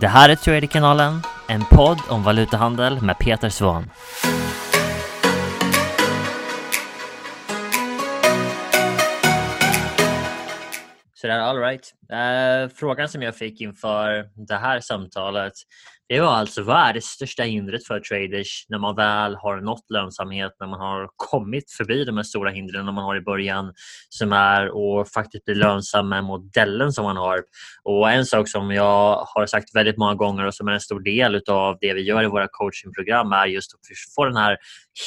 Det här är Traderkanalen, en podd om valutahandel med Peter Svahn. Sådär, alright. Uh, eh, frågan som jag fick inför det här samtalet det var alltså vad är det största hindret för traders när man väl har nått lönsamhet, när man har kommit förbi de här stora hindren man har i början som är att faktiskt bli lönsam med modellen som man har. Och En sak som jag har sagt väldigt många gånger och som är en stor del av det vi gör i våra coachingprogram är just att få den här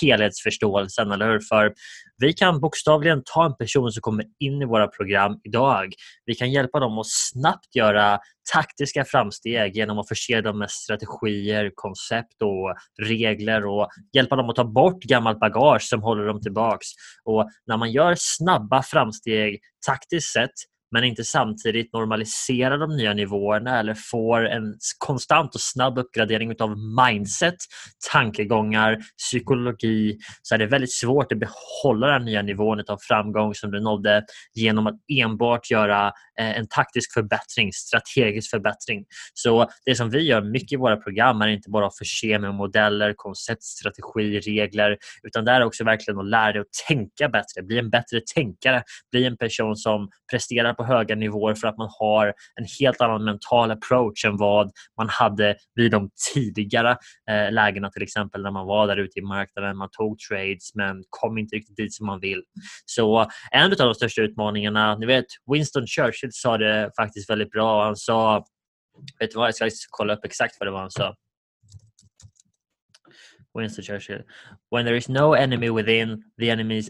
helhetsförståelsen, eller hur? För vi kan bokstavligen ta en person som kommer in i våra program idag. Vi kan hjälpa dem att snabbt göra taktiska framsteg genom att förse dem med strategier, koncept och regler och hjälpa dem att ta bort gammalt bagage som håller dem tillbaks. Och när man gör snabba framsteg taktiskt sett men inte samtidigt normaliserar de nya nivåerna eller får en konstant och snabb uppgradering av mindset, tankegångar, psykologi så är det väldigt svårt att behålla den nya nivån av framgång som du nådde genom att enbart göra eh, en taktisk förbättring, strategisk förbättring. Så det som vi gör mycket i våra program är inte bara att förse med modeller, koncept, strategi, regler utan det är också verkligen att lära dig att tänka bättre, bli en bättre tänkare, bli en person som presterar på på höga nivåer för att man har en helt annan mental approach än vad man hade vid de tidigare eh, lägena till exempel när man var där ute i marknaden, man tog trades men kom inte riktigt dit som man vill. Så en av de största utmaningarna, ni vet Winston Churchill sa det faktiskt väldigt bra. Han sa, vet du vad, jag ska kolla upp exakt vad det var han sa. Winston Churchill. When there is no enemy within, the enemies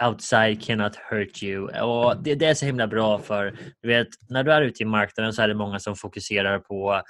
outside cannot hurt you. Och det, det, är så himla bra för du vet, när du är ute i marknaden så är det många som fokuserar på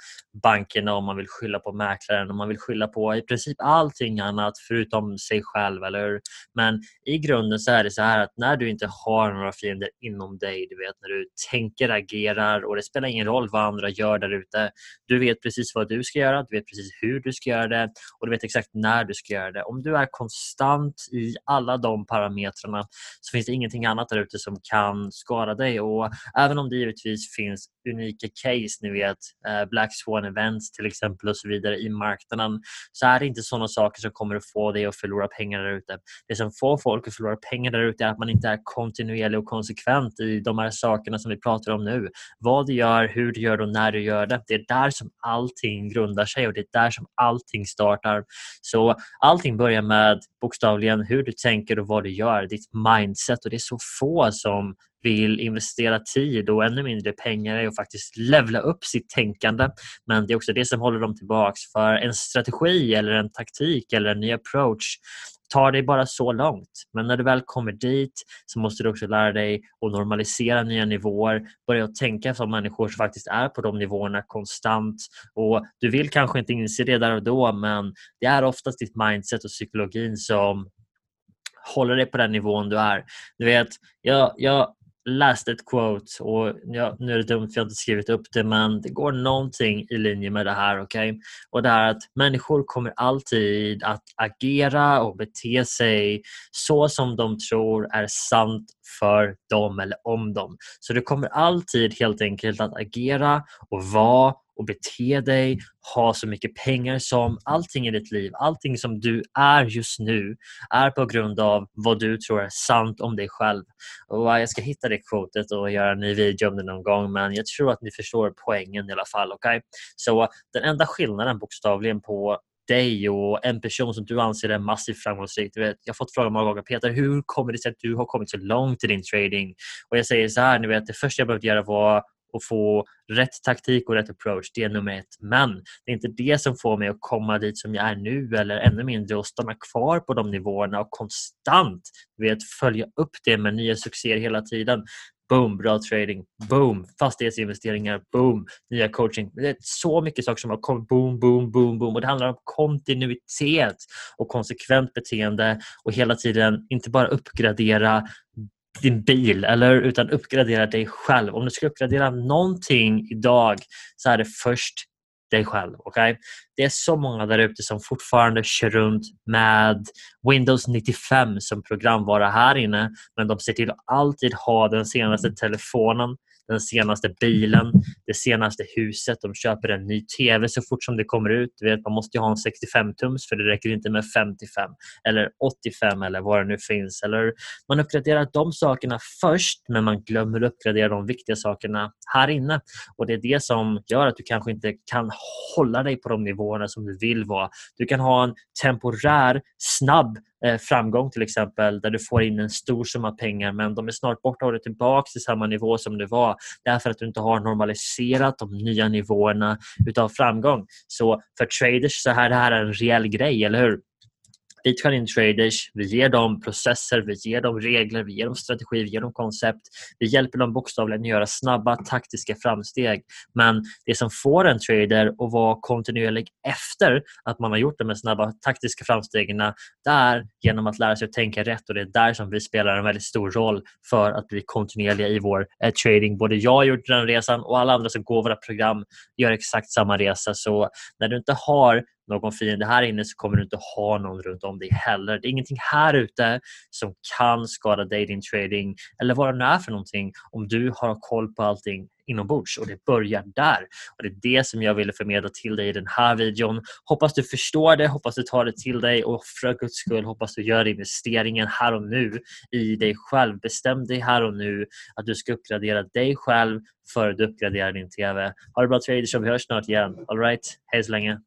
bankerna och man vill skylla på mäklaren och man vill skylla på i princip allting annat förutom sig själv, eller Men i grunden så är det så här att när du inte har några fiender inom dig, du vet när du tänker, agerar och det spelar ingen roll vad andra gör där ute. Du vet precis vad du ska göra, du vet precis hur du ska göra det och du vet exakt när när du ska göra det. Om du är konstant i alla de parametrarna så finns det ingenting annat där ute som kan skada dig. Och även om det givetvis finns unika case, ni vet eh, Black Swan events till exempel och så vidare i marknaden så är det inte sådana saker som kommer att få dig att förlora pengar där ute. Det som får folk att förlora pengar där ute är att man inte är kontinuerlig och konsekvent i de här sakerna som vi pratar om nu. Vad du gör, hur du gör och när du gör det. Det är där som allting grundar sig och det är där som allting startar. Så allting börjar med bokstavligen hur du tänker och vad du gör, ditt mindset och det är så få som vill investera tid och ännu mindre pengar i att faktiskt levla upp sitt tänkande. Men det är också det som håller dem tillbaks. För en strategi eller en taktik eller en ny approach tar dig bara så långt. Men när du väl kommer dit så måste du också lära dig att normalisera nya nivåer, börja tänka som människor som faktiskt är på de nivåerna konstant. Och Du vill kanske inte inse det där och då men det är oftast ditt mindset och psykologin som håller dig på den nivån du är. Du vet, jag, jag läste ett quote och ja, nu är det dumt för jag har inte skrivit upp det men det går någonting i linje med det här. Okay? Och det är att människor kommer alltid att agera och bete sig så som de tror är sant för dem eller om dem. Så du kommer alltid helt enkelt att agera och vara och bete dig, ha så mycket pengar som allting i ditt liv, allting som du är just nu är på grund av vad du tror är sant om dig själv. Och jag ska hitta det kvotet och göra en ny video om det någon gång men jag tror att ni förstår poängen i alla fall. Okay? Så den enda skillnaden bokstavligen på dig och en person som du anser är massivt framgångsrik. jag har fått frågan många gånger, Peter, hur kommer det sig att du har kommit så långt i din trading? Och jag säger så här, ni vet, det första jag behövde göra var och få rätt taktik och rätt approach, det är nummer ett. Men det är inte det som får mig att komma dit som jag är nu eller ännu mindre och stanna kvar på de nivåerna och konstant vet, följa upp det med nya succéer hela tiden. Boom, bra trading. Boom, fastighetsinvesteringar. Boom, nya coaching. Det är så mycket saker som har kommit. Boom, boom, boom, boom. Och det handlar om kontinuitet och konsekvent beteende och hela tiden inte bara uppgradera din bil eller utan uppgradera dig själv. Om du ska uppgradera någonting idag så är det först dig själv. Okay? det är så många där ute som fortfarande kör runt med Windows 95 som programvara här inne men de ser till att alltid ha den senaste telefonen den senaste bilen, det senaste huset, de köper en ny TV så fort som det kommer ut. Du vet, man måste ha en 65-tums för det räcker inte med 55 eller 85 eller vad det nu finns. Eller man uppgraderar de sakerna först men man glömmer att uppgradera de viktiga sakerna här inne. Och Det är det som gör att du kanske inte kan hålla dig på de nivåerna som du vill vara. Du kan ha en temporär, snabb Eh, framgång till exempel där du får in en stor summa pengar men de är snart borta och du är tillbaka till samma nivå som det var därför att du inte har normaliserat de nya nivåerna utav framgång. Så för traders så är det här en reell grej, eller hur? Bitcoin traders, vi ger dem processer, vi ger dem regler, vi ger dem strategi, vi ger dem koncept. Vi hjälper dem bokstavligen att göra snabba taktiska framsteg. Men det som får en trader att vara kontinuerlig efter att man har gjort de här snabba taktiska framstegen det är genom att lära sig att tänka rätt och det är där som vi spelar en väldigt stor roll för att bli kontinuerliga i vår eh, trading. Både jag har gjort den resan och alla andra som går våra program gör exakt samma resa. Så när du inte har någon fiende här inne så kommer du inte ha någon runt om dig heller. Det är ingenting här ute som kan skada dig, din trading eller vad det nu är för någonting om du har koll på allting inombords och det börjar där. Och Det är det som jag ville förmedla till dig i den här videon. Hoppas du förstår det, hoppas du tar det till dig och för guds skull hoppas du gör investeringen här och nu i dig själv. Bestäm dig här och nu att du ska uppgradera dig själv före du uppgraderar din TV. Ha det bra traders och vi hörs snart igen. Alright, hej så länge.